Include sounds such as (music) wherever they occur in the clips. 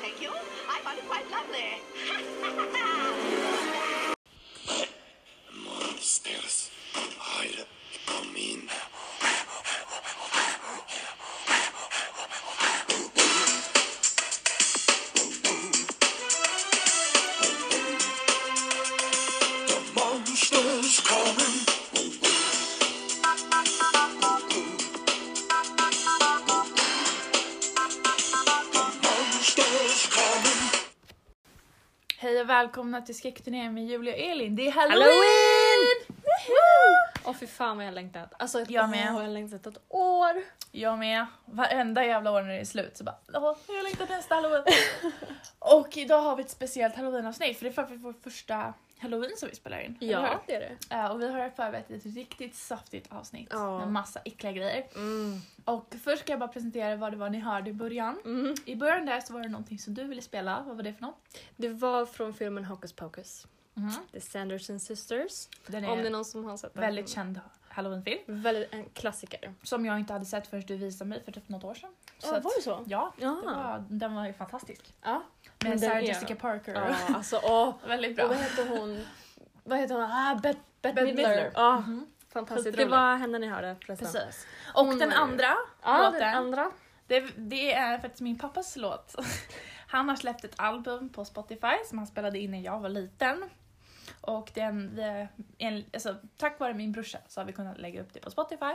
thank you. I found it quite lovely. (laughs) välkomna till skräckturnén med Julia och Elin. Det är halloween! Halloween! Åh fy fan vad jag har längtat. Alltså ett Jag med. år, jag har längtat ett år. Jag med. Varenda jävla år när det är slut så bara åh, jag längtar till nästa halloween. (laughs) och idag har vi ett speciellt halloween-avsnitt för det är faktiskt vår första halloween som vi spelar in. Ja, det är det. Eh, och vi har förberett ett riktigt saftigt avsnitt Ja. med massa äckliga grejer. Mm. Och först ska jag bara presentera vad det var ni hörde i början. Mm. I början där så var det någonting som du ville spela. Vad var det för något? Det var från filmen Hocus Pocus. Mhm. The Sanderson Sisters. Den Om det är är någon som har sett den. väldigt känd halloweenfilm. Väldigt, en klassiker. Som jag inte hade sett förrän du visade mig för typ något år sedan. Så att- det så? Ja, Ja. det var, den var ju fantastisk. Ja. Med Men Sarah är- Jessica Parker. Ja, (laughs) alltså åh. Väldigt Och bra. vad heter hon? Vad heter hon? Ah, Bette, Bette Bette Midler. Midler. Ja, Mhm. fantastiskt. Det var henne ni hörde förresten. Precis. Och Hon den var andra Ja, låten, den andra. det, det är faktiskt min pappas låt. (laughs) Han har släppt ett album på Spotify som han spelade in när jag var liten. Och den, det, en, alltså, tack vare min brorsa så har vi kunnat lägga upp det på Spotify.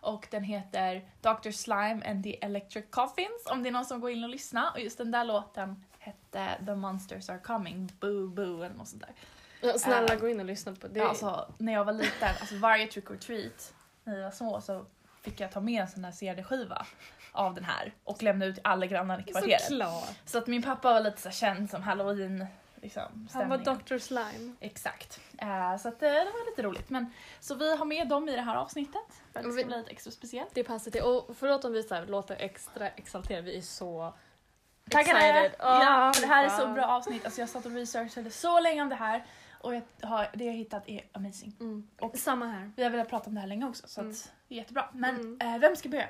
Och den heter Dr. Slime and the Electric Coffins om det är någon som går in och lyssnar. Och just den där låten hette The Monsters Are Coming, Boo Boo eller något sånt där. Ja, Snälla Äh, gå in och lyssna på det. Alltså, när jag var liten, alltså varje trick or treat när jag var små så fick jag ta med en sån här CD-skiva av den här och lämna ut till alla grannar i kvarteret. Såklart. Så att min pappa var lite så känd som halloween liksom, Han var stämningen. Dr. Slime. Exakt. Eh, så att, eh, det var lite roligt. Men, så vi har med dem i det här avsnittet för att det ska bli lite extra speciellt. Det passar till. Och förlåt om vi så här, låter extra exalterade, vi är så Tackar! excited. ja, det här är så bra avsnitt. Alltså, jag satt och researchade så länge om det här och jag har, det jag hittat är amazing. Mm. Och- Samma här. Vi har velat prata om det här länge också så Mm. att det är jättebra. Men Mm. eh, vem ska börja?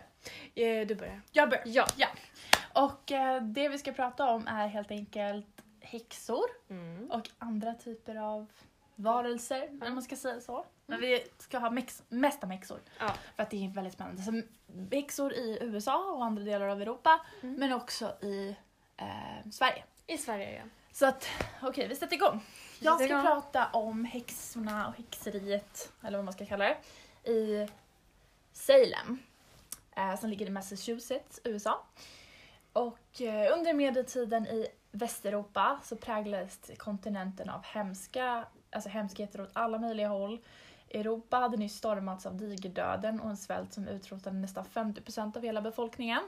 Eh, du börjar. Jag börjar. Ja. Ja. Och eh, det vi ska prata om är helt enkelt häxor Mm. och andra typer av varelser, om man ska säga så. Men vi ska ha mex- mest om häxor Ja. för att det är väldigt spännande. Så häxor i USA och andra delar av Europa Mm. men också i eh, Sverige. I Sverige ja. Så att okej, vi sätter igång. Jag sätter ska igång. prata om häxorna och häxeriet, eller vad man ska kalla det, i Salem. Eh, som ligger i Massachusetts, USA. Och eh, under medeltiden i Västeuropa så präglades kontinenten av hemska, alltså hemskheter åt alla möjliga håll. Europa hade nyss stormats av digerdöden och en svält som utrotade nästan 50% av hela befolkningen.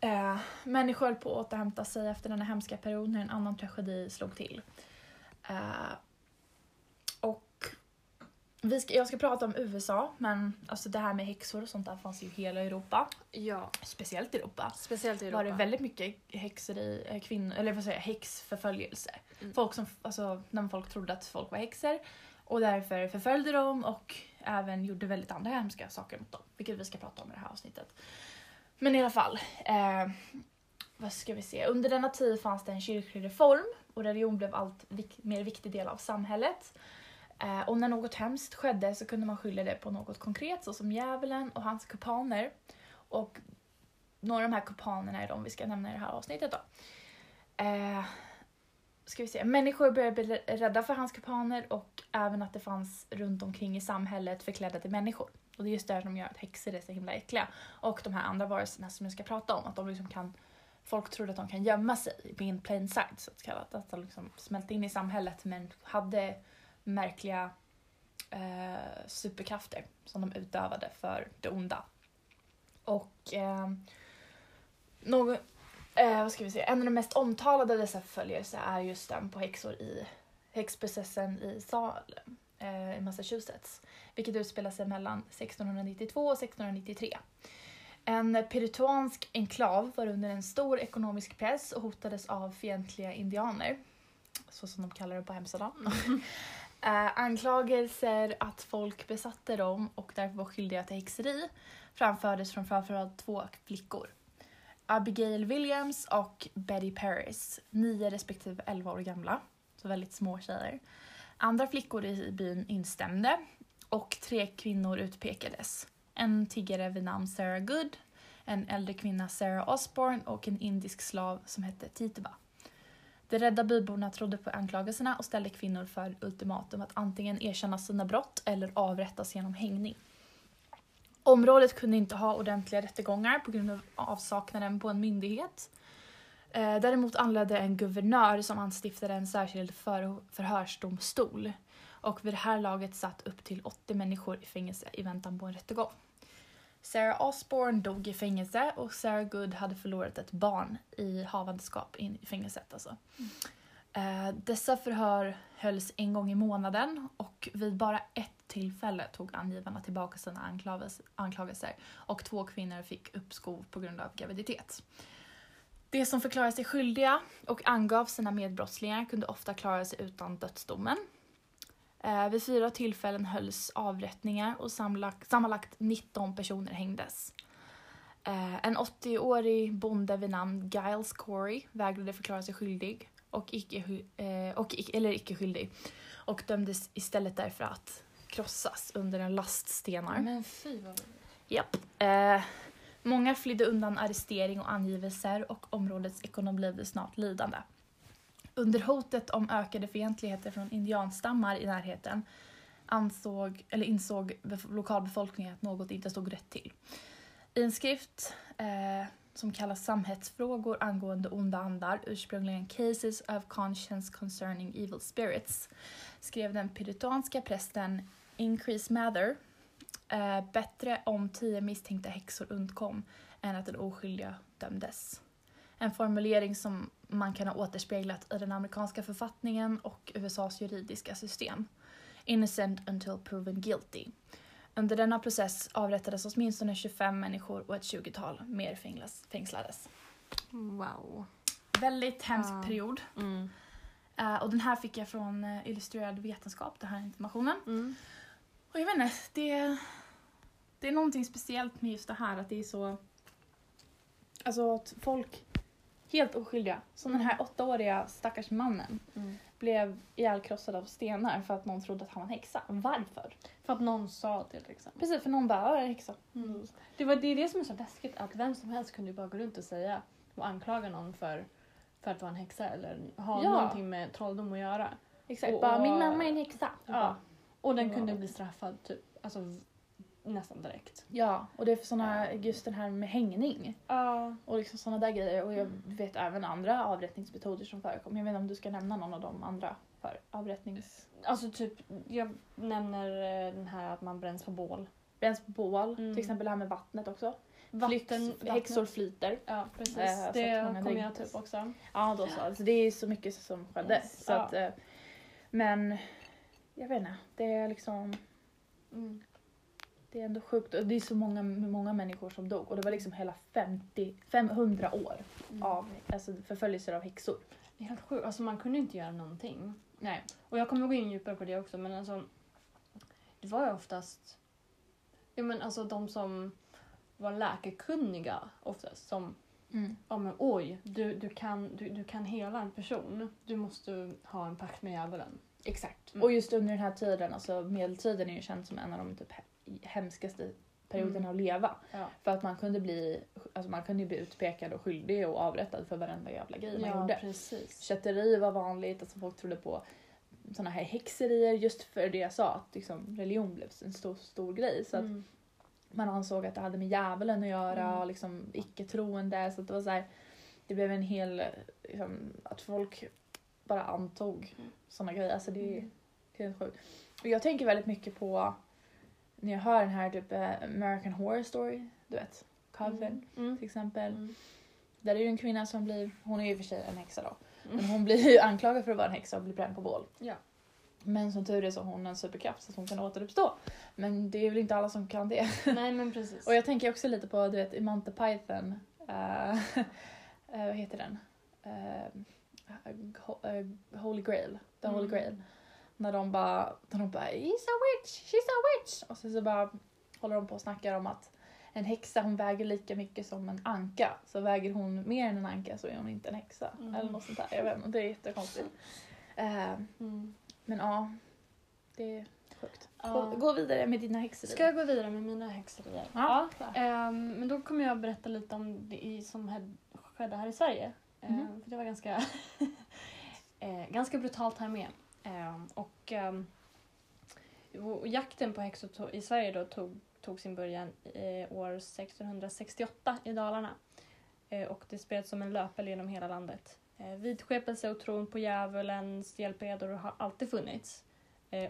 Eh, människor höll på att återhämta sig efter denna hemska period när en annan tragedi slog till. Eh, vi ska, jag ska prata om USA, men alltså det här med häxor och sånt där fanns ju i hela Europa. Ja. Speciellt i Europa. Speciellt i Europa. Var det väldigt mycket häxeri, eh, kvinnor, eller vad säger jag, häxförföljelse. Mm. Folk som, alltså när folk trodde att folk var häxor och därför förföljde dem och även gjorde väldigt andra hemska saker mot dem. Vilket vi ska prata om i det här avsnittet. Men i alla fall. Eh, vad ska vi se? Under denna tid fanns det en kyrklig reform och religion blev allt vik- mer viktig del av samhället. Eh, och när något hemskt skedde så kunde man skylla det på något konkret såsom djävulen och hans kupaner. Och några av de här kupanerna är de vi ska nämna i det här avsnittet då. Eh, ska vi se. Människor började bli rädda för hans kupaner och även att det fanns runt omkring i samhället förklädda till människor. Och det är just där som gör att häxor är så himla äckliga. Och de här andra varelserna som jag ska prata om, att de liksom kan Folk trodde att de kan gömma sig in plain sight, så att kallat. Att de liksom smälte in i samhället men hade märkliga eh, superkrafter som de utövade för det onda. Och eh, någon, eh, vad ska vi säga, en av de mest omtalade av dessa förföljelser är just den på häxor i häxprocessen i Salem eh, i Massachusetts. Vilket utspelar sig mellan 1692 och 1693. En puritansk enklav var under en stor ekonomisk press och hotades av fientliga indianer. Så som de kallar det på hemsidan. (laughs) Eh, anklagelser att folk besatte dem och därför var skyldiga till häxeri framfördes från framförallt två flickor. Abigail Williams och Betty Paris, nio respektive 11 år gamla. Så väldigt små tjejer. Andra flickor i byn instämde och tre kvinnor utpekades. En tiggare vid namn Sarah Good, en äldre kvinna Sarah Osborne och en indisk slav som hette Tituba. De rädda byborna trodde på anklagelserna och ställde kvinnor för ultimatum att antingen erkänna sina brott eller avrättas genom hängning. Området kunde inte ha ordentliga rättegångar på grund av avsaknaden på en myndighet. Eh, däremot anledde en guvernör som anstiftade en särskild för förhörsdomstol och vid det här laget satt upp till 80 människor i fängelse i väntan på en rättegång. Sarah Osborne dog i fängelse och Sarah Good hade förlorat ett barn i havandeskap in i fängelset. Alltså. Eh, dessa förhör hölls en gång i månaden och vid bara ett tillfälle tog angivarna tillbaka sina anklagelser och två kvinnor fick uppskov på grund av graviditet. De som förklarade sig skyldiga och angav sina medbrottslingar kunde ofta klara sig utan dödsdomen. Eh, vid fyra tillfällen hölls avrättningar och sammanlagt, sammanlagt 19 personer hängdes. Eh, en 80-årig bonde vid namn Giles Corey vägrade förklara sig skyldig och icke, eh, och, eller icke skyldig och dömdes istället därför att krossas under en last stenar. Men fy vad Japp. Eh, många flydde undan arrestering och angivelser och områdets ekonomi blev snart lidande. Under hotet om ökade fientligheter från indianstammar i närheten ansåg, eller insåg lokalbefolkningen att något inte stod rätt till. I en skrift eh, som kallas Samhällsfrågor angående onda andar, ursprungligen Cases of Conscience Concerning Evil Spirits, skrev den puritanska prästen Increase Mather Eh, bättre om tio misstänkta häxor undkom än att den oskyldiga dömdes. En formulering som man kan ha återspeglat i den amerikanska författningen och USAs juridiska system. Innocent until proven guilty. Under denna process avrättades åtminstone 25 människor och ett 20-tal mer fängslades. Wow. Väldigt hemsk Ja. period. Mm. Eh, och den här fick jag från eh, Illustrerad vetenskap, den här informationen. Mm. Och jag vet inte, det, det är någonting speciellt med just det här att det är så... Alltså att folk, helt oskyldiga, som den här åttaåriga stackars mannen, Mm. blev ihjälkrossad av stenar för att någon trodde att han var en häxa. Varför? För att någon sa det liksom. Precis, för någon bara "Ja, jag är häxa. Mm. Det, var, det är det som är så läskigt, att vem som helst kunde ju bara gå runt och säga och anklaga någon för, för att vara en häxa eller ha Ja. någonting med trolldom att göra. Exakt, Och- bara och- min mamma är en häxa. Ja. Och den kunde bli straffad typ, alltså, nästan direkt. Ja, och det är för såna, just den här med hängning Ja. och liksom såna där grejer. Och jag vet även andra avrättningsmetoder som förekommer. Jag vet inte om du ska nämna någon av de andra för avrättnings... Alltså typ, jag nämner eh, den här att man bränns på bål. Bränns på bål, Mm. till exempel det här med vattnet också. Vatten, Flykt, häxor flyter. Ja, precis. Att det kommer jag typ också. Ja, då så. Alltså, det är så mycket som skedde. Yes, Så ja. att, eh, men jag vet inte, det är liksom Mm. Det är ändå sjukt. Och Det är så många, många människor som dog och det var liksom hela 50, 500 år Mm. av alltså, förföljelser av häxor. Det är helt sjukt. Alltså man kunde inte göra någonting. Nej. Och jag kommer gå in djupare på det också men alltså det var ju oftast ja, men alltså de som var läkekunniga oftast som Mm. ja men oj, du, du, kan, du, du kan hela en person. Du måste ha en pakt med djävulen. Exakt. Mm. Och just under den här tiden, alltså medeltiden är ju känd som en av de typ hemskaste perioderna Mm. att leva. Ja. För att man kunde bli, alltså man kunde bli utpekad och skyldig och avrättad för varenda jävla grej man ja, gjorde. precis. Kätteri var vanligt, alltså folk trodde på såna här häxerier just för det jag sa, att liksom religion blev en stor, stor grej. Så att Mm. man ansåg att det hade med djävulen att göra Mm. och liksom icke-troende. Så att det var så här, det blev en hel, liksom, att folk bara antog Mm. såna grejer. Alltså det är Mm. helt sjukt. Och jag tänker väldigt mycket på när jag hör den här typ eh, American Horror Story, du vet, Coven Mm. till exempel. Mm. Där är ju en kvinna som blir, hon är ju i och för sig en häxa då, Mm. men hon blir ju (laughs) anklagad för att vara en häxa och blir bränd på bål. Ja. Men som tur är så har hon en superkraft så att hon kan återuppstå. Men det är väl inte alla som kan det. (laughs) Nej men precis. Och jag tänker också lite på, du vet, i Monty Python, eh, (laughs) eh, vad heter den? Eh, Holy Grail, The Holy Mm. Grail. När de bara, när de bara “He's a witch, she's a witch” och så, så bara håller de på och snackar om att en häxa hon väger lika mycket som en anka. Så väger hon mer än en anka så är hon inte en häxa. Mm. Eller något sånt där. Jag vet inte, det är jättekonstigt. Eh, Mm. men ja, det är sjukt. Ja. Gå, gå vidare med dina häxor. Ska jag gå vidare med mina häxerier? Ja. Ehm, men då kommer jag berätta lite om det i- som skedde här i Sverige. Ehm, Mhm. för det var ganska, (laughs) eh, ganska brutalt här med. Ehm, och, ehm, och jakten på häxor i Sverige då tog, tog sin början eh, år 1668 i Dalarna. Eh, och det spreds som en löpeld genom hela landet. Eh, vidskepelse och tron på djävulens hjälpredor har alltid funnits.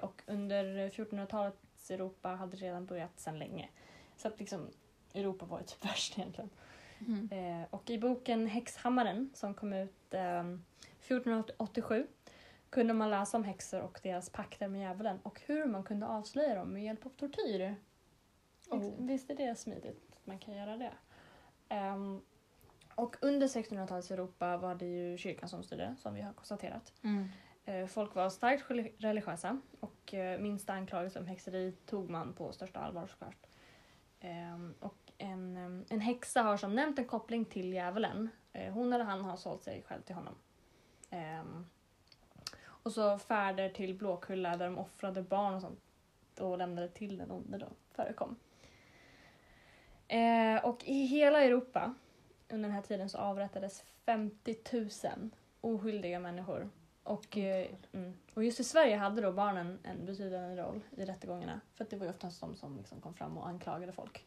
Och under 1400-talets Europa hade det redan börjat sedan länge. Så att liksom Europa var ju typ (laughs) värst egentligen. Eh, och i boken Häxhammaren som kom ut eh, 1487 kunde man läsa om häxor och deras pakter med djävulen och hur man kunde avslöja dem med hjälp av tortyr. Oh. Visst är det smidigt att man kan göra det? Ehm, och under 1600-talets Europa var det ju kyrkan som styrde, som vi har konstaterat. Mm. Eh, Folk var starkt reli- religiösa och eh, minsta anklagelse om häxeri tog man på största allvar såklart. Ehm, Och en, em, en häxa har som nämnt en koppling till djävulen. Eh, Hon eller han har sålt sig själv till honom. Och så färder till Blåkulla där de offrade barn och sånt och lämnade till den onde då förekom. Eh, Och i hela Europa under den här tiden så avrättades 50 000 oskyldiga människor och, eh, mm. och just i Sverige hade då barnen en betydande roll i rättegångarna. För att det var ju oftast de som liksom kom fram och anklagade folk.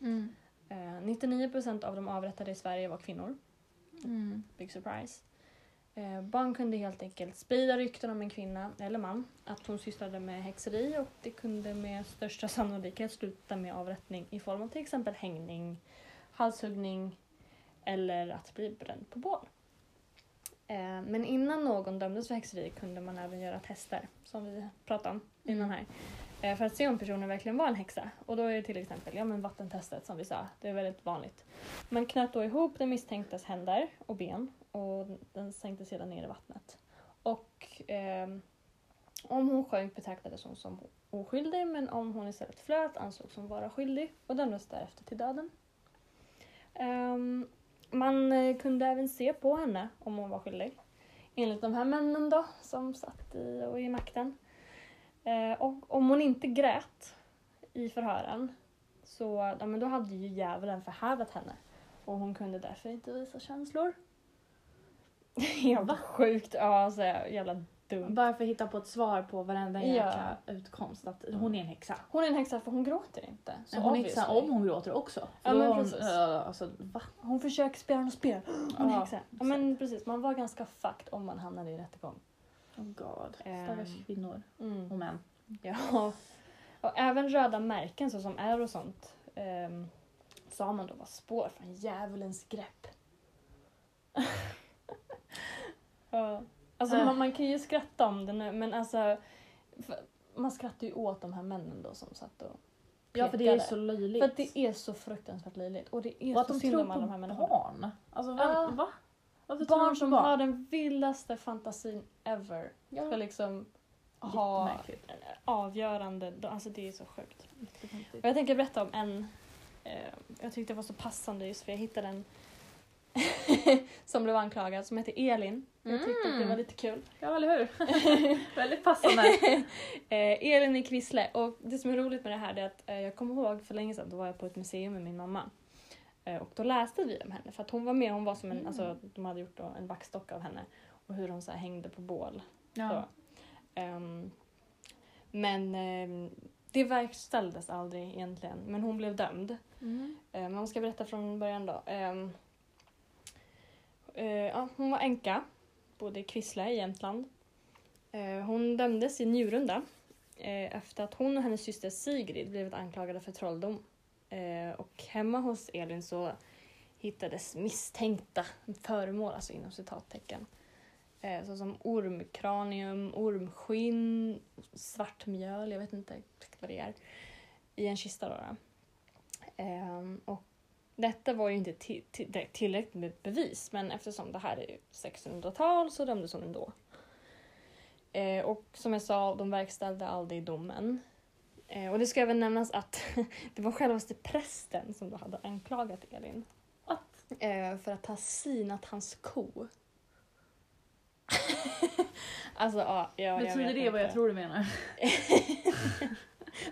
Mm. Eh, 99% av de avrättade i Sverige var kvinnor. Mm. Big surprise. Eh, barn kunde helt enkelt sprida rykten om en kvinna eller man att hon sysslade med häxeri och det kunde med största (laughs) sannolikhet sluta med avrättning i form av till exempel hängning, halshuggning eller att bli bränd på bål. Eh, men innan någon dömdes för häxeri kunde man även göra tester som vi pratade om innan här. Eh, för att se om personen verkligen var en häxa. Och då är det till exempel ja, men vattentestet som vi sa, det är väldigt vanligt. Man knöt då ihop den misstänktas händer och ben och den sänkte sedan ner i vattnet. Och eh, om hon sjönk betraktades hon som oskyldig men om hon istället flöt ansågs hon vara skyldig och dömdes därefter till döden. Ehm, man eh, kunde även se på henne om hon var skyldig. Enligt de här männen då som satt i, och i makten. Eh, och om hon inte grät i förhören så ja, men då hade ju djävulen förhärdat henne och hon kunde därför inte visa känslor. (laughs) Helt (laughs) sjukt. Ja, så jävla dumt. Bara för att hitta på ett svar på varenda Ja. jäkla utkomst att hon är en häxa. Hon är en häxa för hon gråter inte. Så hon är häxa om hon gråter också. Ja, men hon, precis. äh, alltså, va? Hon försöker spela något spel. Hon är Ja, häxa. Ja, men precis, man var ganska fucked om man hamnade i rättegång. Oh god. Ehm. Stackars kvinnor Mm. och män. Ja. Och även röda märken såsom ärr och sånt um, sa man då var spår från djävulens grepp. (laughs) ja. Alltså Äh. man, man kan ju skratta om det nu men alltså man skrattar ju åt de här männen då som satt och Ja för det är pekade. så löjligt. För att det är så fruktansvärt löjligt och det är och att så de synd tror om alla de här på människorna. barn. Alltså vem, Ja. va? Varför Barn som barn? har den vildaste fantasin ever Ja. ska liksom ha avgörande, alltså det är så sjukt. Och jag tänker berätta om en, eh, jag tyckte det var så passande just för jag hittade en (laughs) som blev anklagad som heter Elin. Jag tyckte att det Mm. var lite kul. Ja eller hur? (laughs) Väldigt passande. (laughs) Eh, Elin i Kvissle och det som är roligt med det här är att eh, jag kommer ihåg för länge sedan då var jag på ett museum med min mamma. Eh, och då läste vi om henne för att hon var med, hon var som en, Mm. alltså de hade gjort en vaxdocka av henne och hur hon så hängde på bål. Ja. Ehm, men ehm, det verkställdes aldrig egentligen men hon blev dömd. Mm. Eh, Men man ska berätta från början då. Ehm, eh, ja, hon var änka, bodde i Kvissle i Jämtland. Eh, hon dömdes i Njurunda eh, efter att hon och hennes syster Sigrid blivit anklagade för trolldom. Eh, och hemma hos Elin så hittades misstänkta föremål, alltså inom citattecken. Eh, såsom ormkranium, ormskinn, svart mjöl, jag vet inte exakt vad det är, i en kista. Då, då. Ehm, och detta var ju inte tillräckligt med bevis men eftersom det här är 1600-tal så dömdes hon ändå. Eh, och som jag sa, de verkställde aldrig domen. Eh, och det ska även nämnas att (laughs) det var självaste prästen som då hade anklagat Elin. Eh, för att ha sinat hans ko. (laughs) alltså ja, ja jag Betyder vet det vad jag inte. tror du menar? (laughs)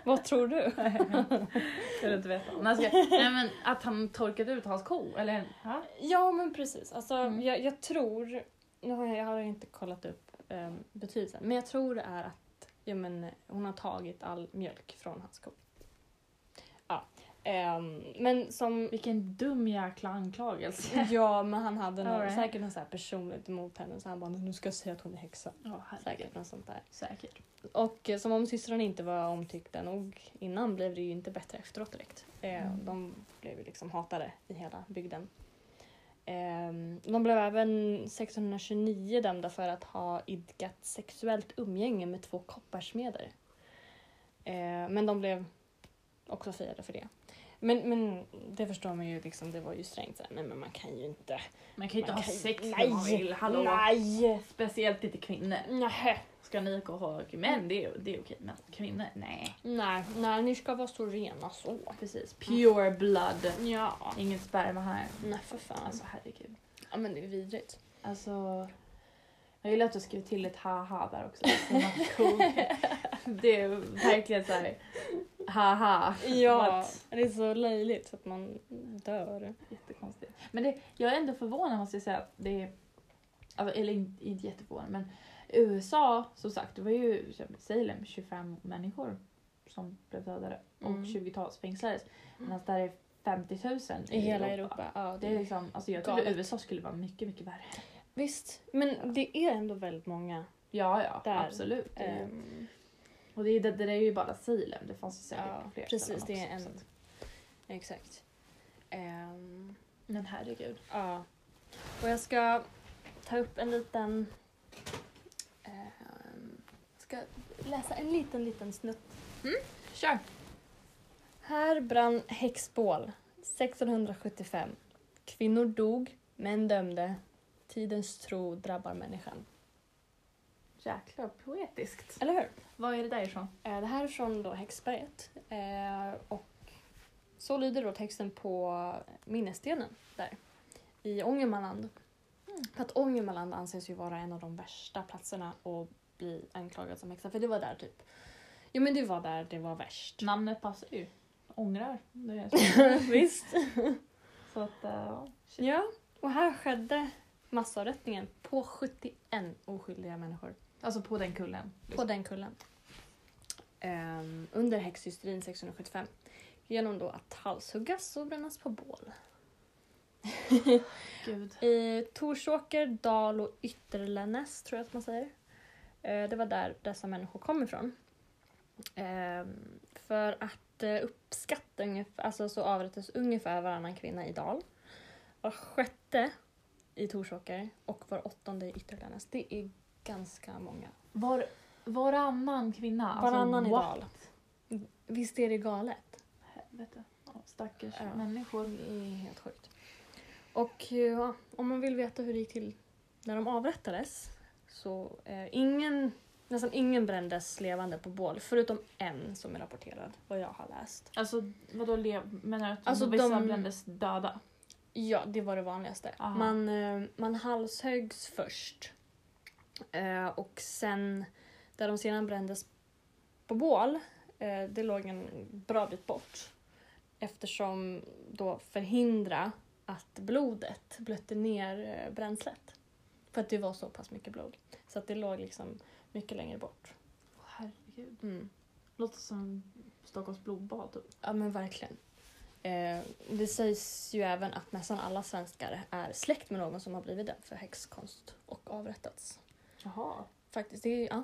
Vad tror du? jag vill inte veta. Men, alltså, nej, men att han torkat ut hans ko, eller? Ja. Ja men precis. Alltså, Mm. jag, jag tror, nu har jag, jag har inte kollat upp um, betydelsen, men jag tror det är att ja, men, hon har tagit all mjölk från hans ko. Ja. ehm, men som Vilken dum jäkla anklagelse. (laughs) Ja, men han hade något, Alright. säkert något så här personligt emot henne så han bara nu ska jag säga att hon är häxa. Ja, Säkert något sånt där. Säkert. Och eh, som om systrarna inte var omtyckta nog innan blev det ju inte bättre efteråt direkt. Eh, Mm. De blev ju liksom hatade i hela bygden. Eh, de blev även 1629 dömda för att ha idkat sexuellt umgänge med två kopparsmeder. Eh, men de blev också friade för det. Men, men det förstår man ju, liksom, det var ju strängt. Så här, nej men man kan ju inte... Man kan ju inte ha ju- sex nej, när man vill. Hallå? Nej! Speciellt inte kvinnor. Nej. Ska ni och ha män, det är, det är okej. Men kvinnor, nej. Nej, nej, ni ska vara så rena så. Precis. Pure blood. Ja. Inget sperma här. Nej för fan. Alltså herregud. ja men det är vidrigt. Alltså. Jag gillar att du skrev till ett haha där också. Det är (laughs) verkligen såhär. Haha. Ja, What? det är så löjligt så att man dör. Jättekonstigt. Men det, jag är ändå förvånad måste jag säga. att Det är, alltså, eller inte, inte jätteförvånad men USA som sagt det var ju Salem 25 människor som blev dödade och Mm. 20-tals fängslades. Medan där är 50 000 I hela Europa. Ja, Det är liksom, alltså jag trodde. USA skulle vara mycket, mycket värre. Visst, men det är ändå väldigt många. Ja, ja, Där. absolut. Ehm, och det, är, det, det är ju bara Salem, det fanns ju säkert Ja, fler precis, det är också, en- så exakt. Ehm, Men herregud. ja. Och jag ska ta upp en liten... ska läsa en liten, liten snutt Kör! Här brann häxbål 1675. Kvinnor dog, män dömde. Tidens tro drabbar människan. Jäklar poetiskt. Eller hur? Vad är det därifrån? Eh, Det här är från då Häxberget. Eh, och så lyder då texten på minnesstenen där i Ångermanland. Mm. För att Ångermanland anses ju vara en av de värsta platserna att bli anklagad som häxa. För det var där typ... Jo men det var där det var värst. Namnet passar ju. Ångrar. Det. (laughs) Visst. så att, uh, ja, shit. Ja, och här skedde massavrättningen på 71 oskyldiga människor. Alltså på den kullen. På den kullen. Ehm, under häxhysterin 1675. Genom då att halshuggas och brännas på bål. (laughs) Gud. I Torsåker, Dal och Ytterlännäs tror jag att man säger. Eh, det var där dessa människor kom ifrån. Ehm, för att eh, uppskatta ungefär, alltså så avrättades ungefär varannan kvinna i Dal. Var sjätte i Torsåker och var åttonde i Ytterlännäs. Det är ganska många. Var, varannan kvinna. Alltså, Varannan i what? Dal. Visst är det galet? Helvete. Stackars Ja. människor. Det är helt sjukt. Och ja, om man vill veta hur det gick till när de avrättades så eh, ingen, nästan ingen brändes levande på bål förutom en som är rapporterad vad jag har läst. Alltså vadå lev... Menar du att Alltså, vissa de- brändes döda? Ja, det var det vanligaste. Aha. Man, eh, man halshöggs först eh, och sen där de sedan brändes på bål, eh, det låg en bra bit bort eftersom då förhindra att blodet blötte ner eh, bränslet. För att det var så pass mycket blod. Så att det låg liksom mycket längre bort. Åh, herregud. Mm. Låter som Stockholms blodbad typ. Ja men verkligen. Eh, det sägs ju även att nästan alla svenskar är släkt med någon som har blivit dömd för häxkonst och avrättats. Jaha. Faktiskt, det är, ja.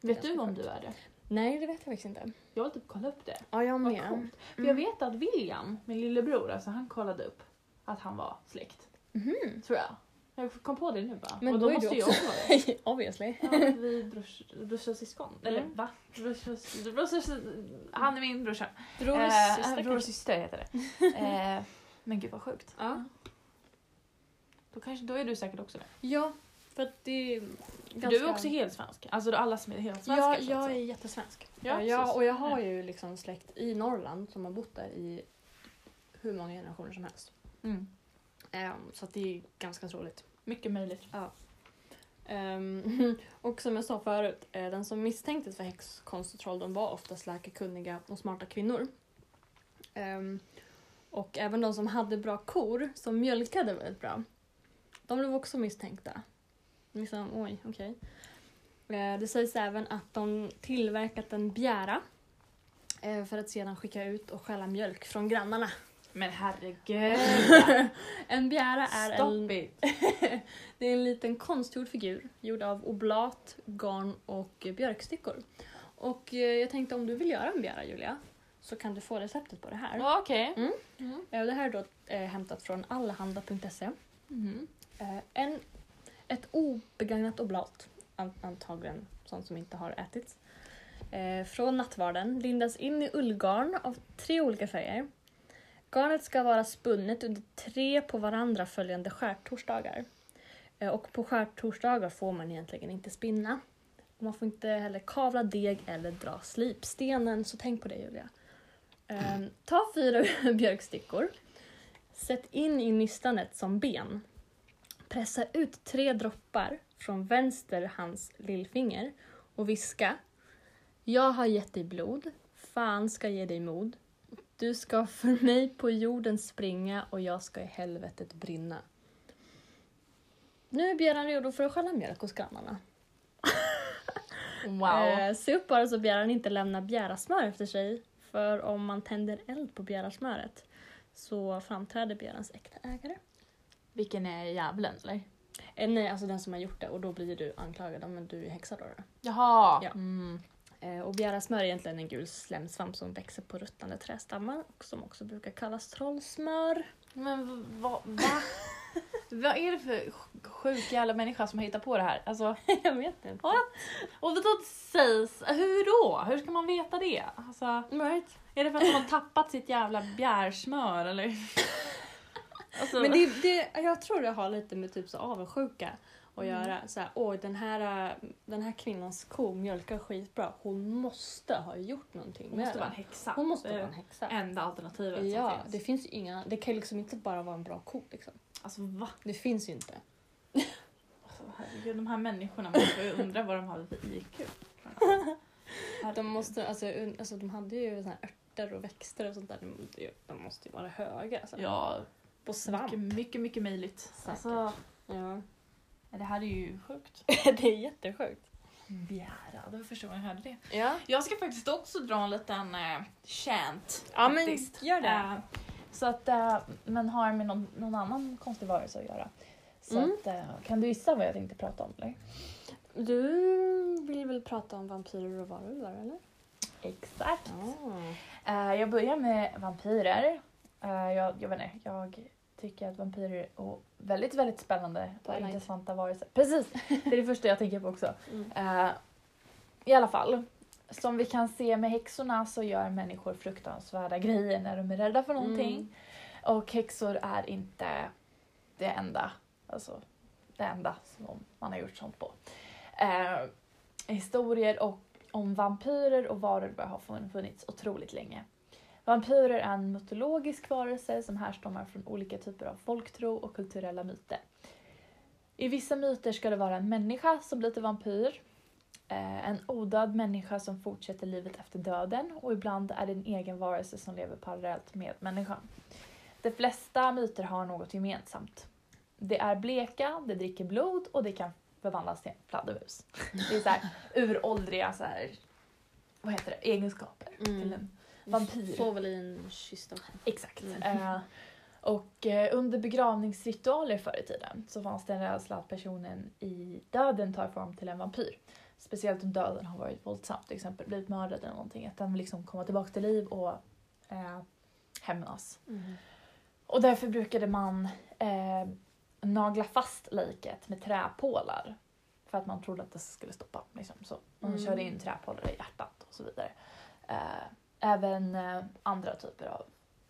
Vet Ganska du om sjukt. du är det? Nej, det vet jag faktiskt inte. Jag vill typ kolla upp det. Ja, jag med. coolt. För Mm. jag vet att William, min lillebror, alltså han kollade upp att han var släkt. Mhm. Tror jag. Jag kom på det nu bara. Men och då då, måste jag också- vara (laughs) det. Obviously. Ja, vi brors, brorsor syskon. Eller Mm. va? Brorsor, brorsor, han är min brorsa. Bror och Eh, syster bror och kanske. syster heter det. (laughs) Eh, men gud vad sjukt. Ja. Då, kanske, då är du säkert också det. ja, För att det är ganska... Du är också helt svensk. Alltså alla som är helt svenska. Ja, jag är jättesvensk. Ja, Ja, jag, och jag har ju liksom släkt i Norrland som har bott där i hur många generationer som helst. Mm. Ehm, så det är ganska troligt. Mycket möjligt. Ehm, (laughs) och som jag sa förut, eh, den som misstänktes för häxkonst och trolldom var oftast läkarkunniga och smarta kvinnor. Ehm, och även de som hade bra kor, som mjölkade väldigt bra, de blev också misstänkta. Liksom, oj, okej. Eh, Det sägs även att de tillverkat en bjära eh, för att sedan skicka ut och stjäla mjölk från grannarna. Men herregud. (laughs) En bjära är en, Stop it. (laughs) det är en liten konstgjord figur gjord av oblat, garn och björkstickor. Och eh, jag tänkte om du vill göra en bjära Julia så kan du få receptet på det här. Ja, Okej. Mm. Mm. Eh, Det här är då eh, hämtat från allehanda.se. Mhm. Eh, en, ett obegagnat oblat, an- antagligen sånt som inte har ätits. Eh, från nattvarden lindas in i ullgarn av tre olika färger. Garnet ska vara spunnet under tre på varandra följande skärtorsdagar. Eh, och på skärtorsdagar får man egentligen inte spinna. Man får inte heller kavla deg eller dra slipstenen, så tänk på det Julia. Mm. ta fyra (laughs) björkstickor. Sätt in i nystanet som ben. Pressa ut tre droppar från vänster hands lillfinger och viska. Jag har gett dig blod, fan ska ge dig mod. Du ska för mig på jorden springa och jag ska i helvetet brinna. Nu är björnen redo för att stjäla mjölk hos grannarna. Wow. Eh, se upp bara så björnen inte lämnar bjärasmör efter sig. För om man tänder eld på bjärasmöret så framträder björnens äkta ägare. Vilken är djävulen eller? Eh, nej, alltså den som har gjort det och då blir du anklagad om du är häxa då. då. Jaha. Ja. Mm. Eh, och bjärasmör är egentligen en gul slemsvamp som växer på ruttande trädstammar och som också brukar kallas trollsmör. Men vad... Va? (laughs) Vad är det för sj- sjuk jävla människa som hittar på det här? Alltså, (laughs) Jag vet inte. What? och då sägs... Hur då? Hur ska man veta det? Alltså, Right. är det för att de har tappat sitt jävla bjärsmör eller? (laughs) Alltså, Men det, det, jag tror det har lite med typ så avundsjuka att Mm. göra. Så här, Oj, den här, äh, den här kvinnans ko mjölkar skitbra. Hon måste ha gjort någonting hon med måste det. vara en häxa. Hon måste Det vara en häxa. enda alternativet som Ja, finns. det finns inga. Det kan liksom inte bara vara en bra ko liksom. Alltså va? Det finns ju inte. (laughs) Alltså, herregud, de här människorna måste ju undra vad de har för IQ. (laughs) De, måste, alltså, alltså, de hade ju såna här örter och växter och sånt där. De, de- måste ju vara höga. Alltså. Ja, På svamp. mycket, mycket, mycket möjligt. Alltså, Ja. Det här är ju sjukt. (laughs) det är jättesjukt. Bjära, det var första gången jag hörde det. Ja. Jag ska faktiskt också dra en liten uh, chant. Ja, men faktiskt. gör det. Eh, så att, eh, men har med någon, någon annan konstig varelse att göra. Så Mm. att, eh, kan du gissa vad jag tänkte prata om? Eller? Du vill väl prata om vampyrer och varulvar eller? Exakt. Eh, jag börjar med vampyrer. Eh, jag, jag vet inte, jag tycker att vampyrer är väldigt, väldigt spännande och Twilight. intressanta varelser. Precis, det är det första jag tänker på också. (laughs) Mm. Eh, I alla fall, som vi kan se med häxorna så gör människor fruktansvärda grejer när de är rädda för någonting. Mm. Och häxor är inte det enda, alltså det enda som man har gjort sånt på. Eh, historier och, om vampyrer och varulvar har fun- funnits otroligt länge. Vampyrer är en mytologisk varelse som härstammar från olika typer av folktro och kulturella myter. I vissa myter ska det vara en människa som blir till vampyr, eh, en odöd människa som fortsätter livet efter döden och ibland är det en egen varelse som lever parallellt med människan. De flesta myter har något gemensamt. Det är bleka, det dricker blod och det kan förvandlas till en fladdermus. Det är så här (laughs) uråldriga så här, vad heter det, egenskaper Mm. Vampyr. Får väl i en kista. Exakt. Mm. Eh, och eh, under begravningsritualer förr i tiden så fanns det en rädsla att personen i döden tar form till en vampyr. Speciellt om döden har varit våldsam, till exempel blivit mördad eller någonting. Att den vill liksom komma tillbaka till liv och eh, hämnas. Mm. Och därför brukade man eh, nagla fast liket med träpålar. För att man trodde att det skulle stoppa. Liksom. Så man Mm. körde in träpålar i hjärtat och så vidare. Eh, även eh, andra typer av,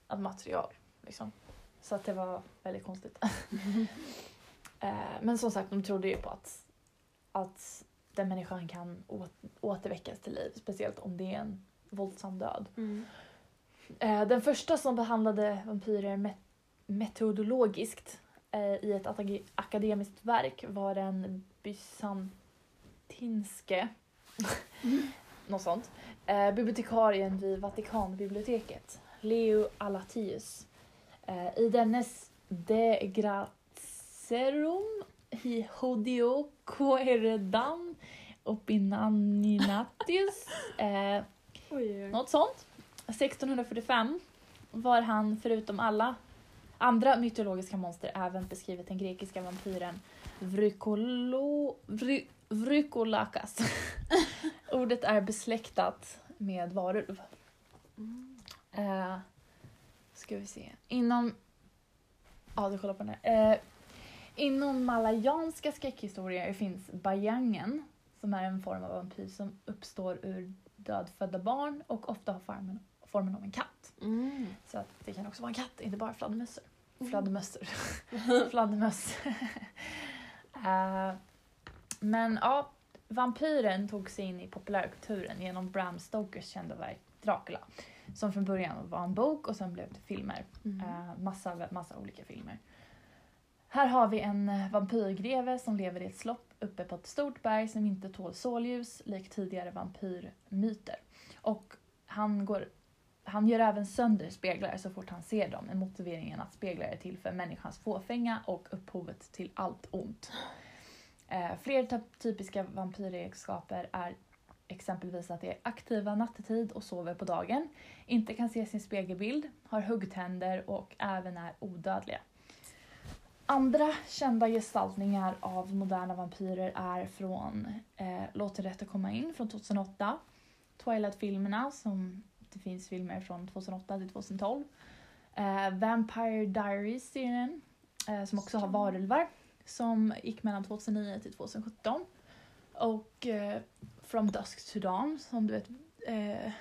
av material. Liksom. Så att det var väldigt konstigt. (laughs) Eh, men som sagt, de trodde ju på att, att den människan kan återväckas till liv. Speciellt om det är en våldsam död. Mm. Eh, den första som behandlade vampyrer met- metodologiskt i ett akademiskt verk var den bysantinske, något sånt, eh, bibliotekarien vid Vatikanbiblioteket, Leo Alatius. Eh, I dennes De Gracerum hi Hodio Coeredam Opinaninatius (laughs) eh, Oj, oj. något sånt. 1645 var han förutom alla andra mytologiska monster även beskrivit den grekiska vampyren Vrykolo, vry, Vrykolakas. (laughs) Ordet är besläktat med varulv. Eh, ska vi se. Inom... Ja, du kollar på den här. Eh, inom malayanska skräckhistorier finns bajangen som är en form av vampyr som uppstår ur dödfödda barn och ofta har formen, formen av en katt. Mm. Så att det kan också vara en katt, inte bara fladdermössor. Fladdermössor. (laughs) Fladdermöss. (laughs) Eh, men ja, vampyren tog sig in i populärkulturen genom Bram Stokers kända verk Dracula. Som från början var en bok och sen blev det filmer. Mm. Eh, massa, massa olika filmer. Här har vi en eh, vampyrgreve som lever i ett slott uppe på ett stort berg som inte tål solljus, likt tidigare vampyrmyter. Och han, går, han gör även sönder speglar så fort han ser dem med motiveringen att speglar är till för människans fåfänga och upphovet till allt ont. Eh, fler ty- typiska vampyregenskaper är exempelvis att de är aktiva nattetid och sover på dagen, inte kan se sin spegelbild, har huggtänder och även är odödliga. Andra kända gestaltningar av moderna vampyrer är från eh, Låt det rätta komma in från 2008, Twilight-filmerna som det finns filmer från 2008 till 2012, eh, Vampire Diaries-serien eh, som också har varulvar som gick mellan 2009 till 2017 och eh, From Dusk to Dawn som du vet eh,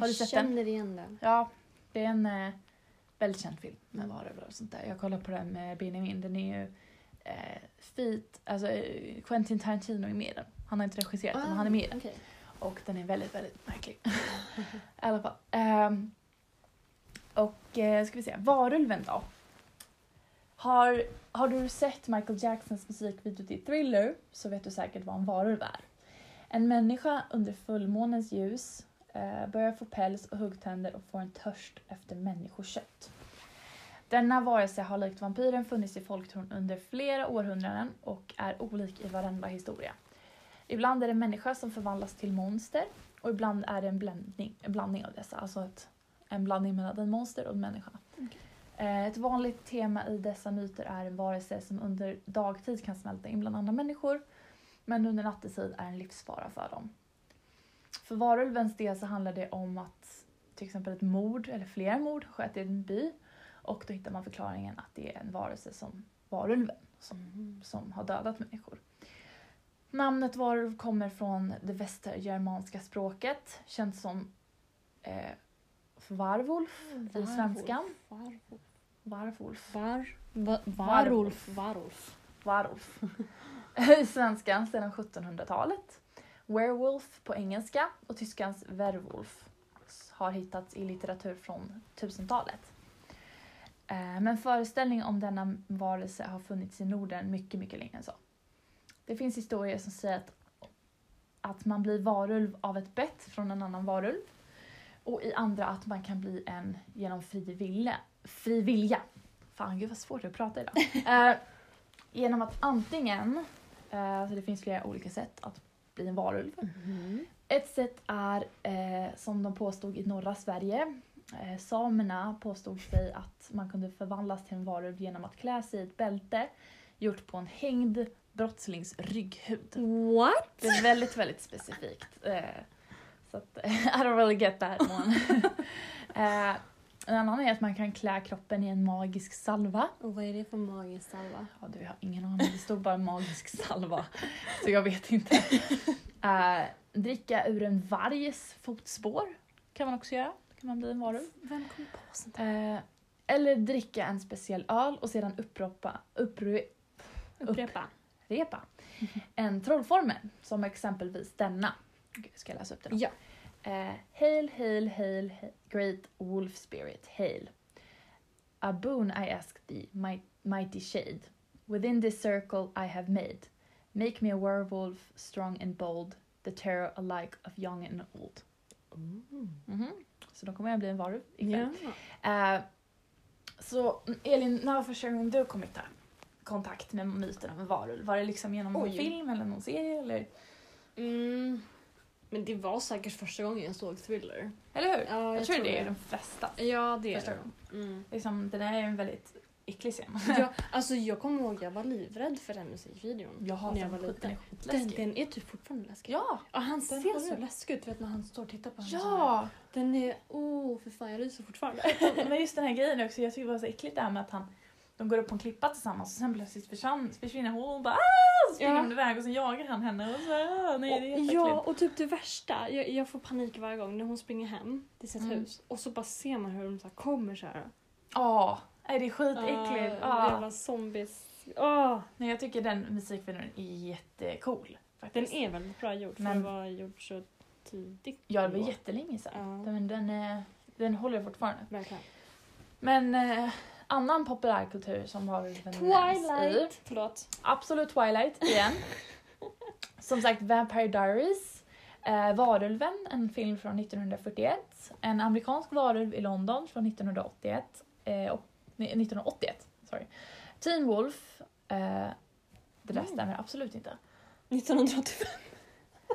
Har du sett den? känner igen den. Ja, det är en eh, väldigt känd film med varulvar och sånt där. Jag kollar på den med Benjamin. Den är ju eh, fit, alltså eh, Quentin Tarantino är med i den. Han har inte regisserat den, men han är med i den. Okej. Och den är väldigt, väldigt märklig. (laughs) I alla fall. Ehm, och eh, ska vi se, varulven då. Har, har du sett Michael Jacksons musikvideo till Thriller så vet du säkert vad en varulv är. En människa under fullmånens ljus eh, börjar få päls och huggtänder och får en törst efter människokött. Denna varelse har likt vampyren funnits i folktron under flera århundraden och är olik i varenda historia. Ibland är det en människa som förvandlas till monster och ibland är det en blandning, en blandning av dessa. Alltså ett, en blandning mellan en monster och en människa. Okay. Eh, ett vanligt tema i dessa myter är en varelse som under dagtid kan smälta in bland andra människor men under nattetid är en livsfara för dem. För varulvens del så handlar det om att till exempel ett mord eller flera mord skett i en by och då hittar man förklaringen att det är en varelse som varulven som, som har dödat människor. Namnet varulv kommer från det västergermanska språket, känt som eh, varvulf i svenskan. Varulf. Varvulf. Var, va, varulf. Varulf. Varulf. (laughs) I svenskan sedan 1700-talet. Werewolf på engelska och tyskans werwolf har hittats i litteratur från 1000-talet. Eh, Men föreställningen om denna varelse har funnits i Norden mycket, mycket längre än så. Det finns historier som säger att, att man blir varulv av ett bett från en annan varulv. Och i andra att man kan bli en genom fri vilja. Fri vilja. Fan gud vad svårt det är att prata idag. (laughs) Eh, genom att antingen, eh, så det finns flera olika sätt att bli en varulv. Mhm. Ett sätt är, eh, som de påstod i norra Sverige, eh, samerna påstod sig att man kunde förvandlas till en varulv genom att klä sig i ett bälte gjort på en hängd brottslings rygghud. What? Det är väldigt, väldigt specifikt. Eh, så att, (laughs) I don't really get that one. (laughs) eh, en annan är att man kan klä kroppen i en magisk salva. Och vad är det för magisk salva? Ja, du, jag har ingen aning. Det stod bara magisk salva. Så jag vet inte. (laughs) Eh, dricka ur en vargs fotspår kan man också göra. Då kan man bli en varulv. Vem kom på sånt här? Eh, eller dricka en speciell öl och sedan uppropa, uppru, Upprepa. repa. En trollformel, som exempelvis denna. Gud, Ska jag läsa upp den? Ja. Eh, hail, hail, hail, hail, great wolf spirit, hail. A boon I ask thee, my, mighty shade. Within this circle I have made. Make me a werewolf, strong and bold, the terror alike of young and old. Mhm. Så då kommer jag bli en varulv ikväll. Ja. Eh, så mm, Elin, när var första gången du kom i ta- kontakt med myten om en varulv? Var det liksom genom en film eller någon serie? Eller, Mm. Men det var säkert första gången jag såg Thriller. eller hur? Ja, jag, tror det är de flesta. Ja, det Första är det. gången. Mm. Liksom, den är en väldigt äcklig scen. Ja, (laughs) alltså jag kommer ihåg jag var livrädd för den musikvideon. Jag när jag var skiten, den liten. är Den, skitläskig. den är typ fortfarande läskig. Ja! Ja, han den ser så jag. läskig ut vet, när han står och tittar på henne. Ja! Den är... Oh, för fan jag ryser fortfarande. (laughs) Men just den här grejen också, jag tycker det var så äckligt det här med att han de går upp på en klippa tillsammans och sen plötsligt försvann, försvinner hon och bara Aah! så springer Ja. hon iväg och sen jagar han henne och så ah, nej det är jätteäckligt. ja, och typ det värsta. Jag, jag får panik varje gång när hon springer hem till sitt Mm. hus och så bara ser man hur de så kommer så här. Ja, det är skitäckligt. Ah, Ah. Jävla zombies. Åh, Nej, jag tycker den musikvideon är jättecool. den Faktiskt. är väldigt bra gjord för Men- att vara gjord så tidigt. Ja, det var då. jättelänge sedan. Ja. Men den, är, den håller fortfarande. Verkligen. Men eh, annan populärkultur som har nämns i. Twilight! Förlåt. Absolut Twilight igen. (laughs) som sagt Vampire Diaries. Eh, Varulven, en film från 1941. En amerikansk varulv i London från 1981. Eh, och, nej, 1981, sorry. Teen Wolf. Eh, det där Mm. stämmer absolut inte. 1985.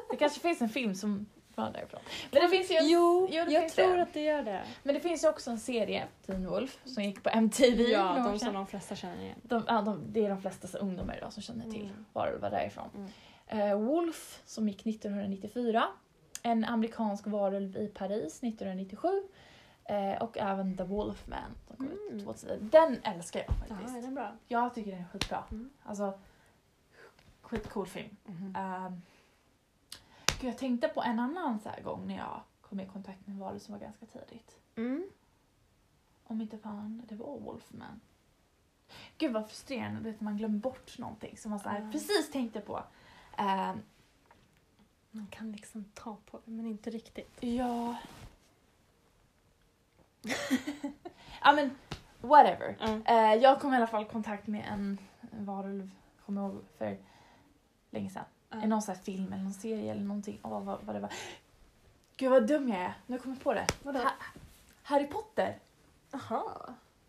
Det kanske finns en film som var därifrån. Men det finns ju Jo, jo, jag tror det. att det gör det. Men det finns ju också en serie, Teen Wolf, som gick på MTV. Ja, de sedan. som de flesta känner igen. De, ja, de, det är de flesta ungdomar idag som känner till Mm. varulvar därifrån. Mm. Eh, Wolf som gick 1994. En amerikansk varulv i Paris 1997. Eh, och även The Wolfman som kom ut Mm. 2010. Den älskar jag Ja, faktiskt. är den bra? Jag tycker den är skitbra. Mm. Alltså, skitcool film. Mhm. Um, gud, jag tänkte på en annan så här gång när jag kom i kontakt med varulv som var ganska tidigt. Mm. Om inte fan det var Wolfman. Gud vad frustrerande, vet man glömmer bort någonting som man så här, Ja. precis tänkte på. Ehm, Man kan liksom ta på det men inte riktigt. ja... (laughs) ja men whatever. Mm. Eh, jag kom i alla fall i kontakt med en, varulv, kommer ihåg för länge sedan. I någon sån här film eller någon serie eller någonting. Åh, vad, vad det var. Gud vad dum jag är. Nu kommer jag på det. Vadå? Ha- Harry Potter. Aha.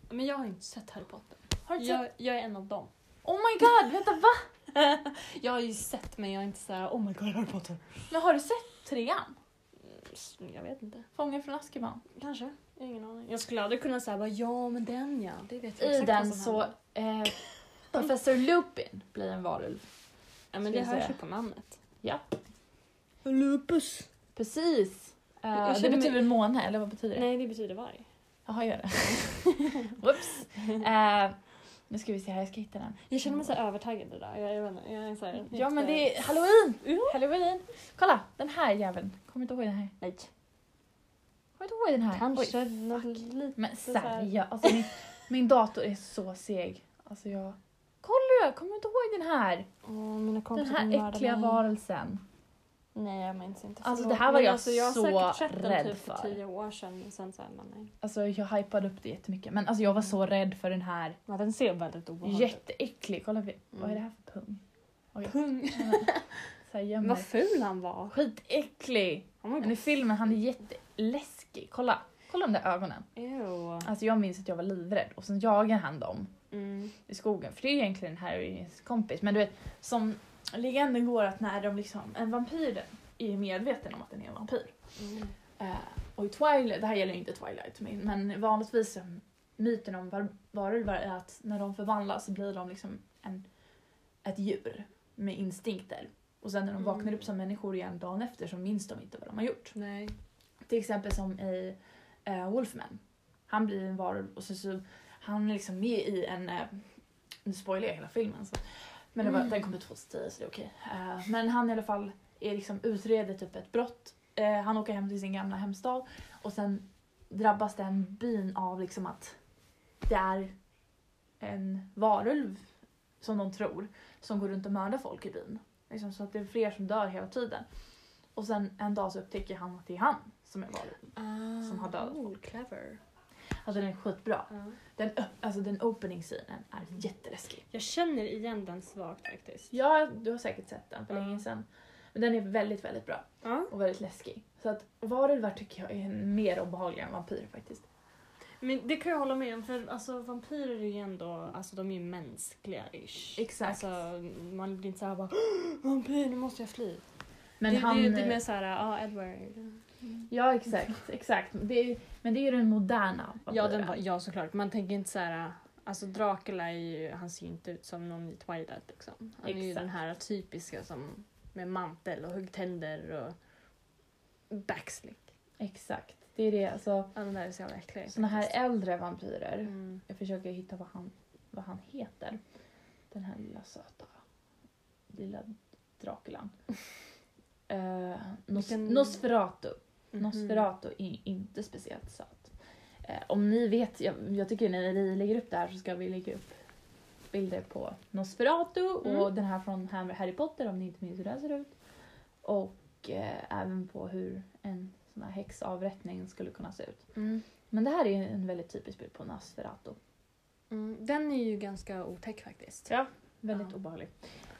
Men jag har inte sett Harry Potter. Har du sett? Jag, jag är en av dem. Oh my god, vänta va? (laughs) jag har ju sett men jag är inte såhär oh my god Harry Potter. Men har du sett trean? Mm, Jag vet inte. Fången från Azkaban. Kanske. Jag ingen aning. Jag skulle aldrig kunna säga bara ja men den ja. Det vet jag I den så eh, Professor Lupin blir en varulv. Ja men det hörs ju på namnet. Ja. Lupus. Precis. Jag det känner mig- betyder måne, eller vad betyder det? Nej det betyder varg. Jaha, gör det. (laughs) Whoops. (laughs) Eh, nu ska vi se här, jag ska hitta den. Jag känner mig så övertaggad idag. Jag, jag vet jag är så här, Ja men det är halloween! Ja. Halloween! Kolla, den här jäveln. Kommer inte ihåg den här? Nej. Kommer inte ihåg den här? Kanske Oj, lite Men seriöst, alltså min, min dator är så seg. Alltså jag... Kolla, kommer du inte ihåg den här? Åh, mina Den här äckliga mig. varelsen. Nej jag minns inte. Alltså, det här var jag alltså, jag har så säkert sett den rädd typ för för. tio år sedan. Sen så nej. Alltså jag hypade upp det jättemycket. Men alltså jag var så rädd för den här. Ja, den ser väldigt obehaglig ut. Jätteäcklig. Kolla, vad är det här för pung? Oj. Pung. (laughs) Så. Vad ful han var. Skitäcklig! Var Men i filmen han är jätteläskig. Kolla, kolla de där ögonen. Ew. Alltså jag minns att jag var livrädd och sen jagar han dem Mm. i skogen. För det är egentligen Harrys kompis. Men du vet, som legenden går att när de liksom, en vampyr är medveten om att den är en vampyr. Mm. Eh, och i Twilight, det här gäller ju inte Twilight, men, vanligtvis eh, myten om var, varulvar är att när de förvandlas så blir de liksom en, ett djur med instinkter. Och sen när de vaknar Mm. upp som människor igen dagen efter så minns de inte vad de har gjort. Nej. Till exempel som i eh, Wolfman. Han blir en varulv och så, så han är liksom med i en, eh, nu spoilar jag hela filmen så, men det var, Mm. den kom ut 2010 så det är okej. Eh, men han i alla fall är liksom utreder typ ett brott. Eh, han åker hem till sin gamla hemstad och sen drabbas den byn av liksom att det är en varulv som de tror, som går runt och mördar folk i byn. Liksom, så att det är fler som dör hela tiden. Och sen en dag så upptäcker han att det är han som är varulven. Som har dödat oh, clever. Alltså den är skitbra. Ja. Den, alltså den opening scenen är jätteläskig. Jag känner igen den svagt faktiskt. Ja, du har säkert sett den för Ja. länge sedan. Men den är väldigt, väldigt bra Ja. och väldigt läskig. Så att varulvar tycker jag är mer obehagliga än vampyrer faktiskt. Men det kan jag hålla med om för alltså vampyrer är ju ändå, alltså de är ju mänskliga-ish. Exakt. Alltså man blir inte såhär bara vampyr nu måste jag fly. Men det, han... det, det är mer såhär, ja Edward. Ja, exakt. exakt. Det är, men det är ju den moderna Ja, vampyren. den var, ja såklart, man tänker inte såhär Alltså Dracula är ju, han ser ju inte ut som någon i Twilight liksom. Han är ju Exakt. den här typiska som med mantel och huggtänder och backslick. Exakt. Det är det. Alltså, Ja, den där är så jävla äcklig. såna här äldre vampyrer. Mm. Jag försöker hitta vad han, vad han heter. Den här lilla söta lilla Draculan. Uh, nos, Vilken- Nosferatu. Mhm. Nosferatu är inte speciellt söt. Eh, om ni vet, jag, jag tycker när ni lägger upp det här så ska vi lägga upp bilder på Nosferatu och Mm. den här från Harry Potter om ni inte minns hur den ser ut. Och eh, även på hur en sån här häxavrättning skulle kunna se ut. Mm. Men det här är en väldigt typisk bild på Nosferatu. Mm. Den är ju ganska otäck faktiskt. Ja. Väldigt Ja. obehaglig.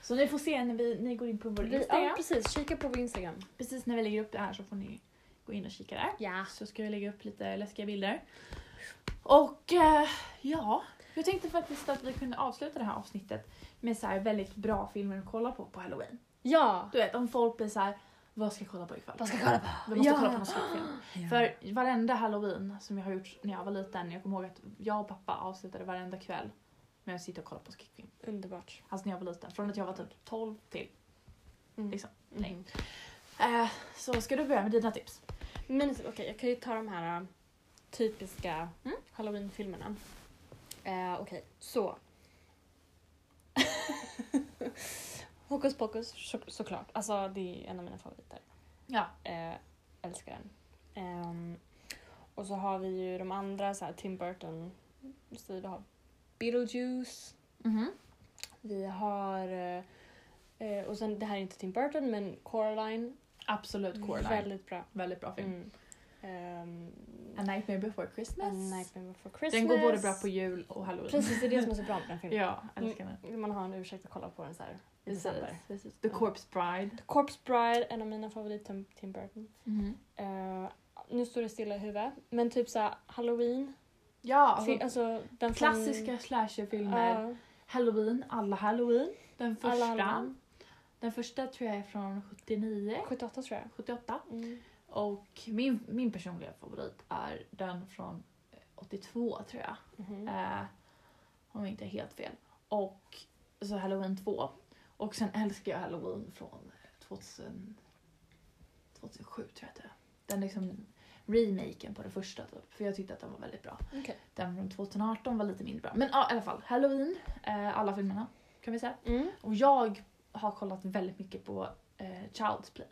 Så ni får se när vi, ni går in på vår Vi, Instagram. ja precis, kika på vår Instagram. Precis när vi lägger upp det här så får ni gå in och kika där. Ja. Så ska vi lägga upp lite läskiga bilder. Och eh, ja, jag tänkte faktiskt att vi kunde avsluta det här avsnittet med så här väldigt bra filmer att kolla på på halloween. Ja! Du vet om folk blir så här, vad ska jag kolla på ikväll? Vad ska jag kolla på? Vi måste Ja. kolla på någon skräckfilm. För varenda halloween som jag har gjort när jag var liten, jag kommer ihåg att jag och pappa avslutade varenda kväll med att sitta och kolla på skräckfilm. Underbart. Alltså när jag var liten, från att jag var typ 12 till Mm. liksom. Mm. Eh, så ska du börja med dina tips? Men okej, jag kan ju ta de här äh, typiska Mm. halloween-filmerna. Eh, okej, så. (laughs) Hokus pokus, så, såklart. Alltså det är en av mina favoriter. Ja. Eh, älskar den. Ehm, och så har vi ju de andra, så här, Tim Burton. Har Beetlejuice. Mhm. Vi har... eh, och sen, det här är inte Tim Burton, men Coraline. Absolut Coraline. Väldigt bra. Väldigt bra film. Mm. Ehm, A Nightmare Before A Christmas. Nightmare Before Christmas. Den går både bra på jul och halloween. Precis, det är det som är så bra med den filmen. Ja, älskar den. Mm, Man har en ursäkt att kolla på den så här i december. precis. The. Corpse Bride. The Corpse Bride, en av mina favoriter, Tim, Burton. Mhm. Eh, nu står det stilla i huvudet. Men typ så här, Halloween. Ja, alltså, alltså, den klassiska slasherfilmer. Från, Halloween, alla Halloween. Den första. Halloween. Den första tror jag är från 79, 78 tror jag. 78. Mm. Och min, min personliga favorit är den från eh, 82 tror jag. Mhm. Eh, om jag inte är helt fel. Och så Halloween 2. Och sen älskar jag Halloween från 2000, 2007 tror jag att det är. Den liksom remaken på det första typ. För jag tyckte att den var väldigt bra. Okej. Den från 2018 var lite mindre bra. Men ja, i alla fall. Halloween, eh, alla filmerna kan vi säga. Mm. Och jag har kollat väldigt mycket på eh, Child's Play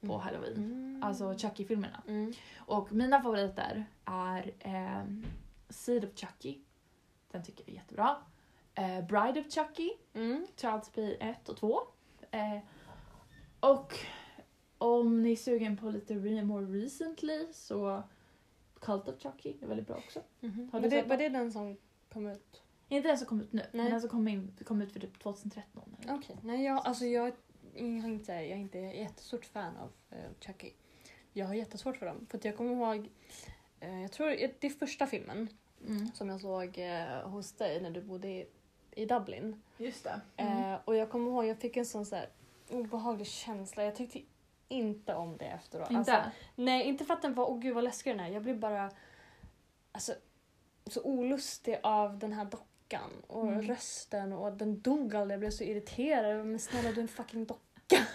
på Mm. Halloween. Mm. Alltså Chucky-filmerna. Mm. Och mina favoriter är eh, Seed of Chucky. Den tycker jag är jättebra. Eh, Bride of Chucky, Mm. Child's Play 1 och 2. Eh, och om ni är sugen på lite re- more recently så Cult of Chucky är väldigt bra också. Mhm. Har Var, du det, sett var den? det den som kom ut? Inte den som kom ut nu, Nej. men den som kom, in, kom ut för typ 2013. Eller? Okej, nej jag, alltså jag, jag, har inte, jag är inte jättestort fan av uh, Chucky. Jag har jättesvårt för dem. För att jag kommer ihåg, eh, jag tror det är första filmen Mm. som jag såg eh, hos dig när du bodde i, i Dublin. Just det. Eh, och jag kommer ihåg, jag fick en sån så här obehaglig känsla. Jag tyckte inte om det efteråt. Inte? Alltså, nej, inte för att den var, åh gud vad läskig den är. Jag blev bara alltså, så olustig av den här dockan och Mm. rösten och den dog aldrig. Jag blev så irriterad. Men snälla du är en fucking docka. (laughs)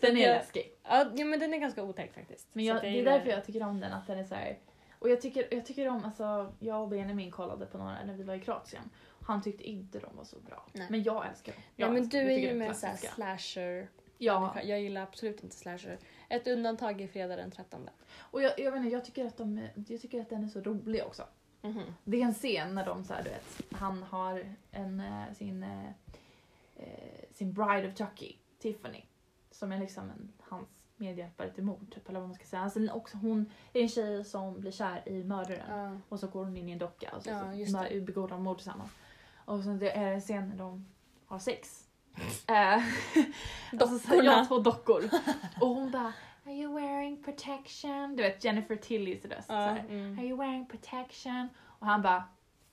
Den är jag- läskig. Ja, men den är ganska otäck faktiskt. Men jag, det är därför jag tycker om den, att den är så här. Och jag tycker, jag tycker om, alltså jag och Benjamin kollade på några när vi var i Kroatien. Han tyckte inte de var så bra. Nej. Men jag älskar dem. Ja, men älskar- du är ju med såhär slasher Ja, Jag gillar absolut inte slasher. Ett undantag är fredag den 13. och jag, jag vet inte, jag tycker att de, jag tycker att den är så rolig också. Mhm. Det är en scen när de så här, du vet, han har en, eh, sin, eh, eh, sin bride of Chucky, Tiffany, som är liksom en, hans medhjälpare till mord, typ, eller vad man ska säga. Alltså, också, hon är en tjej som blir kär i mördaren Ja. och så går hon in i en docka och så, Ja, så begår de mord tillsammans. Och sen det är det en scen när de har sex. Eh, (laughs) alltså, så, Dockorna. ja, två dockor. Och hon bara Are you wearing protection? Du vet Jennifer Tillys röst. Ja, mm. Are you wearing protection? Och han bara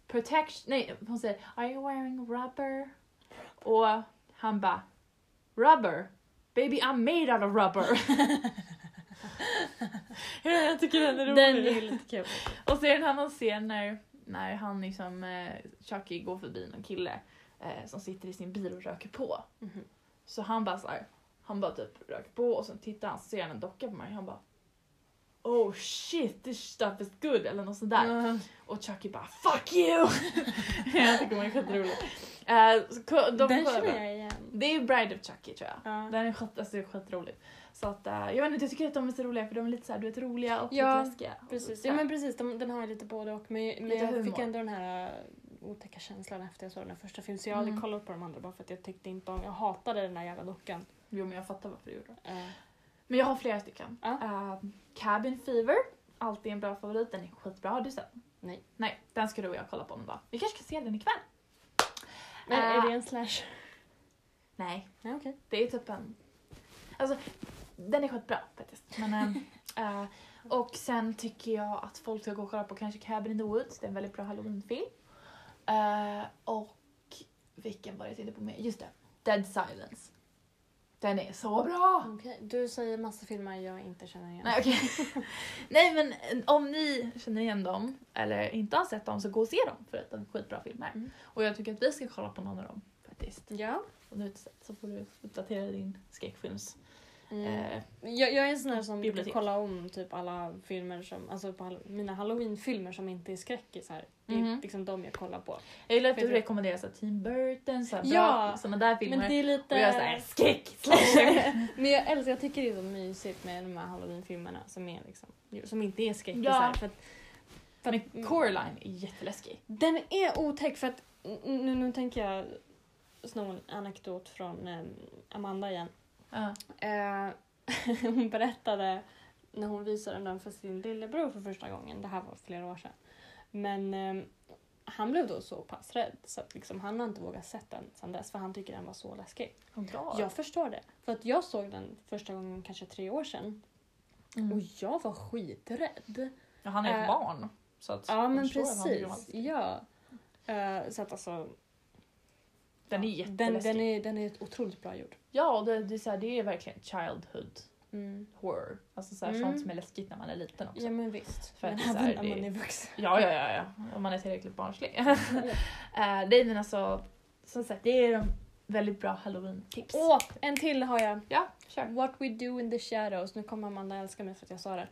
Protection? Nej, hon säger Are you wearing rubber? Och han bara Rubber? Baby I'm made out of rubber. (laughs) jag tycker den är rolig. Den är lite kul. Och så är det en annan scen när, när han liksom, eh, Chucky går förbi någon kille eh, som sitter i sin bil och röker på. Mhm. Så han bara så här, han bara typ röker på och sen tittar han så ser han en docka på mig han bara Oh shit, this stuff is good eller något sånt där. Ja. Och Chucky bara fuck you! (laughs) jag tycker hon är skitrolig. Uh, så de Den känner jag igen. Det är Bride of Chucky tror jag. Ja. Den är skit, alltså, skitroligt. Så att, eh, jag vet inte, jag tycker att de är så roliga för de är lite så här, du vet roliga och Ja, lite läskiga. Och Precis, så ja men precis. De, den har ju lite både och. Men, men jag fick humor. ändå den här äh, otäcka känslan efter jag såg den första filmen. Så jag har aldrig Mm. kollat på de andra bara för att jag tyckte inte om, jag hatade den där jävla dockan. Jo men jag fattar varför du gjorde det. Eh, Men jag har flera stycken. Ja. Eh, Cabin Fever, alltid en bra favorit. Den är skitbra. Har du sett? Nej. Nej, den ska du och jag kolla på någon dag. Vi kanske ska se den ikväll. men Eh. är det en slash? Nej, Ja, okej. det är typ en... Alltså, den är skitbra faktiskt. Men, ehm, (laughs) eh, och sen tycker jag att folk ska gå och kolla på kanske Cabin in the Woods. Det är en väldigt bra halloweenfilm. Eh, och vilken var det jag tänkte på mer? Just det, Dead Silence. Den är så bra! Okej, Du säger massa filmer jag inte känner igen. Nej okej. (laughs) Nej men eh, om ni känner igen dem eller inte har sett dem så gå och se dem för att de är skitbra filmer. Mm. Och jag tycker att vi ska kolla på någon av dem faktiskt. Ja. Inte sett så får du uppdatera din skräckfilms... Mm. Eh, Jag, jag är en sån här som brukar bibliotek. kolla om typ alla filmer som, alltså på mina halloween-filmer som inte är skräckisar. Det är Mhm. liksom de jag kollar på. jag gillar att du du- rekommenderar så Tim Burton, så Ja, såna där filmer. Men det är lite... Och jag är såhär skräck. (laughs) Men jag älskar, jag tycker det är så mysigt med de här halloween-filmerna som, är liksom, som inte är skräckisar. Ja. För att, för att, Men Coraline är jätteläskig. Den är otäck för att nu, nu tänker jag sno en anekdot från eh, Amanda igen. Ja. Eh, (laughs) hon berättade när hon visade den för sin lillebror för första gången. Det här var flera år sedan. Men eh, han blev då så pass rädd så att liksom, han har inte vågat sett den sedan dess för han tycker den var så läskig. Bra. Jag förstår det. För att jag såg den första gången kanske tre år sedan Mm. och jag var skiträdd. Ja, han är ett Eh, barn. Så att Ja men precis. Ja. Eh, så att alltså. Den är ja, den, jätteläskig. den, är, den är otroligt bra gjord. Ja, det, det, är så här, det är verkligen childhood Mm. horror. Alltså så här, Mm. sånt som är läskigt när man är liten också. Ja men visst. För men det är så även när det- man är vuxen. Ja, ja, ja, ja. Om man är tillräckligt barnslig. uh, (laughs) nej men alltså, som sagt det är de väldigt bra halloween-tips. Åh, en till har jag. Ja, kör. What we do in the shadows. Nu kommer Amanda älska mig för att jag sa det.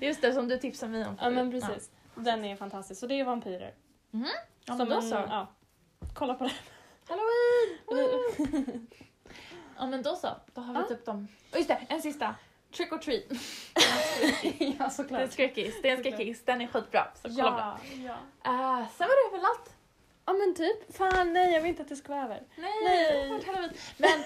(laughs) Just det, som du tipsade mig om Ja men precis. Den är fantastisk. Så det är vampyrer. Ja, ja men då så. ja. Kolla på det. Halloween! (laughs) Ja men då så, då har vi Ja. typ dem. Och just det, en sista. Trick or treat. (laughs) ja Det är en såklart. skräckis, det är en skräckis. Den är skitbra. Så kolla Ja, ja. den. Uh, sen var det väl allt. Ja men typ. Fan nej jag vill inte att det ska vara över. Nej, Nej. halloween. Men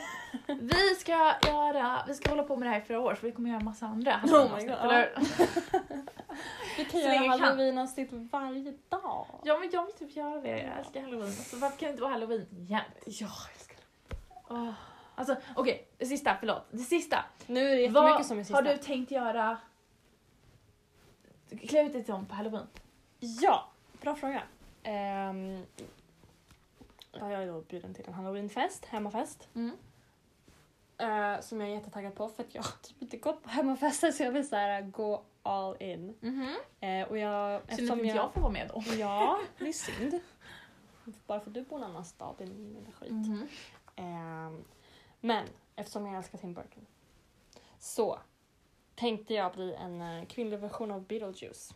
(laughs) vi ska göra, vi ska hålla på med det här i flera år för vi kommer göra massa andra Oh halloween-avsnitt, God, eller? (laughs) Vi kan Så göra halloween-avsnitt varje dag. Ja men jag vill typ göra det, jag älskar halloween. Alltså, varför kan det inte vara halloween jämt? Ja, jag älskar det. Åh. Alltså okej, det sista, förlåt. Det sista. Nu är det jättemycket Vad som är sista. har du tänkt göra? Klä ut dig till om på halloween. Ja, bra fråga. Um, jag är då bjuden till en halloweenfest, hemmafest. Mm. eh, som jag är jättetaggad på för att jag har typ inte gått på hemmafester så jag vill så här, gå all in. Mhm. Eh, och jag, Synd att inte jag får vara med då. Ja, det är synd. Bara för att du bor i en annan stad, är min skit. Mhm. Ehm, men eftersom jag älskar Tim Burton så tänkte jag bli en eh, kvinnlig version av Beetlejuice.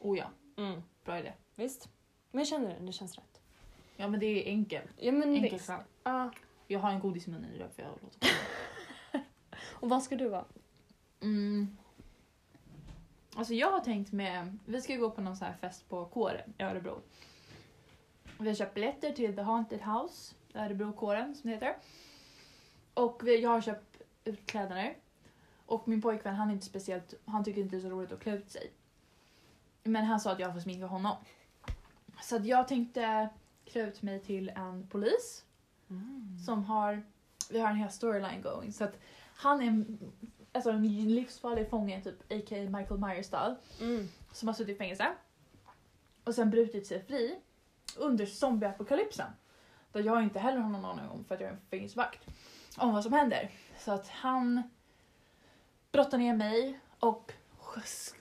Oh ja, Mm. bra idé. Visst? Men känner du? Det känns rätt. Ja men det är enkelt. Ja men Enkelt visst. Ja. Jag har en godis i munnen därför jag låter på. (laughs) Och vad ska du vara? Mm. Alltså jag har tänkt med, vi ska gå på någon så här fest på kåren i Örebro. Vi har köpt biljetter till The Haunted House, Örebro-kåren som det heter. Och vi, jag har köpt utklädnader. Och min pojkvän han är inte speciellt, han tycker inte det är så roligt att klä ut sig. Men han sa att jag får sminka honom. Så att jag tänkte klä ut mig till en polis som har, vi har en hel storyline going. Så att han är en, alltså en livsfarlig fånge, typ a.k.a. Michael Myers style, Mm. som har suttit i fängelse. Och sen brutit sig fri under zombieapokalypsen. Där jag inte heller har någon aning om, för att jag är en fängelsevakt, om vad som händer. Så att han brottar ner mig och alltså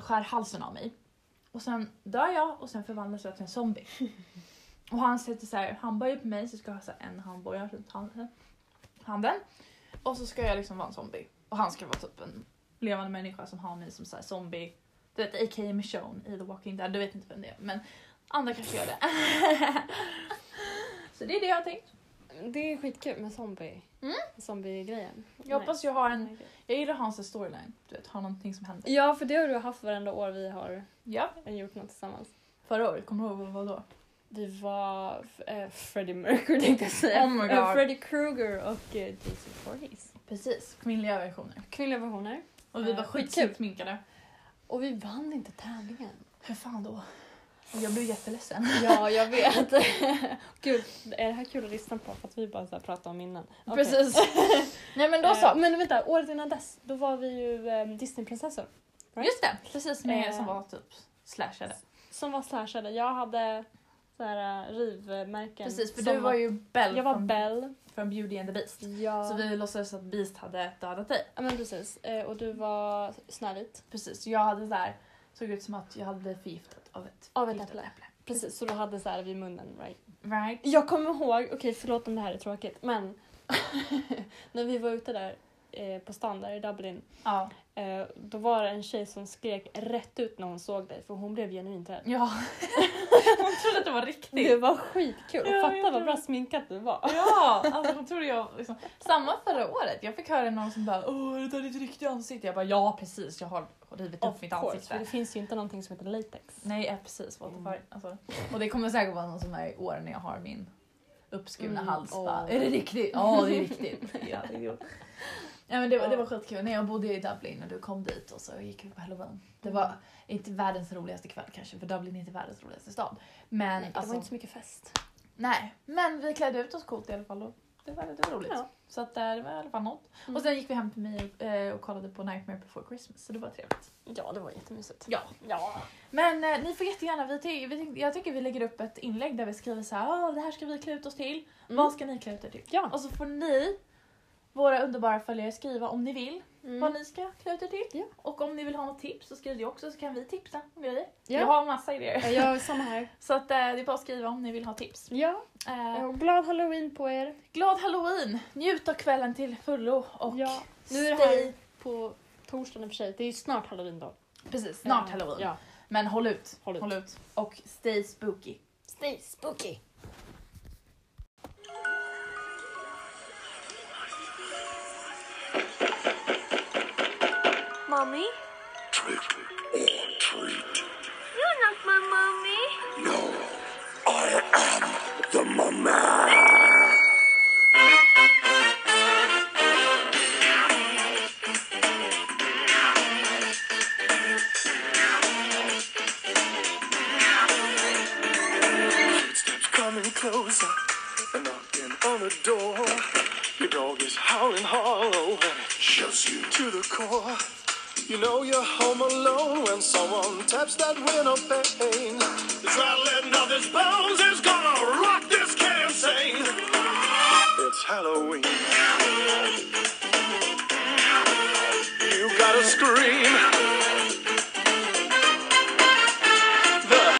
skär halsen av mig. Och sen dör jag och sen förvandlas jag till en zombie. (laughs) Och han sätter så här på mig så jag ska ha så en handboja runt handen. handen. Och så ska jag liksom vara en zombie. Och han ska vara typ en levande människa som har mig som så här zombie. Du vet a.k.a. Michonne i The Walking Dead, du vet inte vem det är men andra kanske gör det. (laughs) så det är det jag har tänkt. Det är skitkul med zombie. Mm. Zombie-grejen. Jag hoppas jag har en, jag gillar hans storyline, du vet, har någonting som händer. Ja, för det har du haft varenda år vi har Ja, gjort något tillsammans. förra året, kommer du ihåg vad då? Vi var äh, Freddie Mercury (laughs) tänkte jag säga. Oh my Eh, God. Freddie Krueger och uh, Jason Voorhees. Precis, kvinnliga versioner. Kvinnliga versioner. Och vi Eh, var skitkul. skitsnyggt sminkade. Och vi vann inte tävlingen. Hur fan då? Jag blev jätteledsen. Ja, jag (laughs) vet. Gud, är det här kul att lyssna på? För att vi bara så här pratar om minnen. Okej. Precis. (laughs) Nej men då Eh, så. Men vänta, året innan dess, då var vi ju eh, Disneyprinsessor. right? Just det, precis med Eh. som var typ slashade. Som var slashade. Jag hade så här uh, rivmärken. Precis, för du var ju Belle Jag var från, Belle. från Beauty and the Beast. Ja. Så vi låtsades att Beast hade dödat dig. ja men precis. Eh, och du var Snövit. Precis, så jag hade där såg ut som att jag hade blivit förgiftad av ett, Av ett förgiftat äpple. Precis, så du hade så här vid munnen, right? Right? Jag kommer ihåg, okej förlåt om det här är tråkigt, men (laughs) när vi var ute där eh, på där i Dublin, Ja. eh, då var det en tjej som skrek rätt ut när hon såg dig för hon blev genuint rädd. Ja. (laughs) Hon trodde att det var riktigt. Det var skitkul Ja, fatta vad bra sminkat du var. Ja, alltså hon trodde jag liksom. Samma förra året. Jag fick höra någon som bara åh är det där ditt riktiga ansikte? Jag bara ja precis jag har rivit upp mitt course, ansikte. för det finns ju inte någonting som heter latex. Nej ja, precis what the Mm. fuck. Alltså, och det kommer säkert vara någon som är i år när jag har min uppskurna Mm, hals. Bara, är det riktigt? Ja det är riktigt. (laughs) ja, det, är ja, men det, var, det var skitkul när jag bodde i Dublin och du kom dit och så gick vi på halloween. Det var inte världens roligaste kväll kanske för Dublin är inte världens roligaste stad. Men Nej, det alltså, var inte så mycket fest. Nej, men vi klädde ut oss coolt i alla fall och det var, det var roligt. Ja. Så att, eh, det var i alla fall något. Mm. Och sen gick vi hem till mig eh, och kollade på Nightmare before Christmas så det var trevligt. Ja, det var jättemysigt. Ja. Ja. Men eh, ni får jättegärna, vi, ty- vi, jag tycker vi lägger upp ett inlägg där vi skriver så här, "Åh, det här ska vi klä ut oss till. Mm. Vad ska ni klä ut er till? Ja. Och så får ni, våra underbara följare, skriva om ni vill Mm. vad ni ska klä ut er till. Ja. Och om ni vill ha något tips så skriv det också så kan vi tipsa om grejer. Ja. Jag har massa idéer. Ja, Jag är samma här. (laughs) Så att, eh, det är bara att skriva om ni vill ha tips. Ja. Och glad halloween på er. Glad halloween! Njut av kvällen till fullo och Ja. Nu är det här på torsdagen i och för sig. Det är ju snart halloween då. Precis, snart Eh, halloween. Ja. Men håll ut. Håll ut. Och stay spooky. Stay spooky. Mommy? Trick or treat. You're not my mommy. No, I am the mummy. Footsteps coming closer and knocking on the door. Your dog is howling hollow and it shoves you to the core. You know you're home alone when someone taps that window pane. The rattling of his bones is gonna rock this can. It's Halloween. You gotta scream.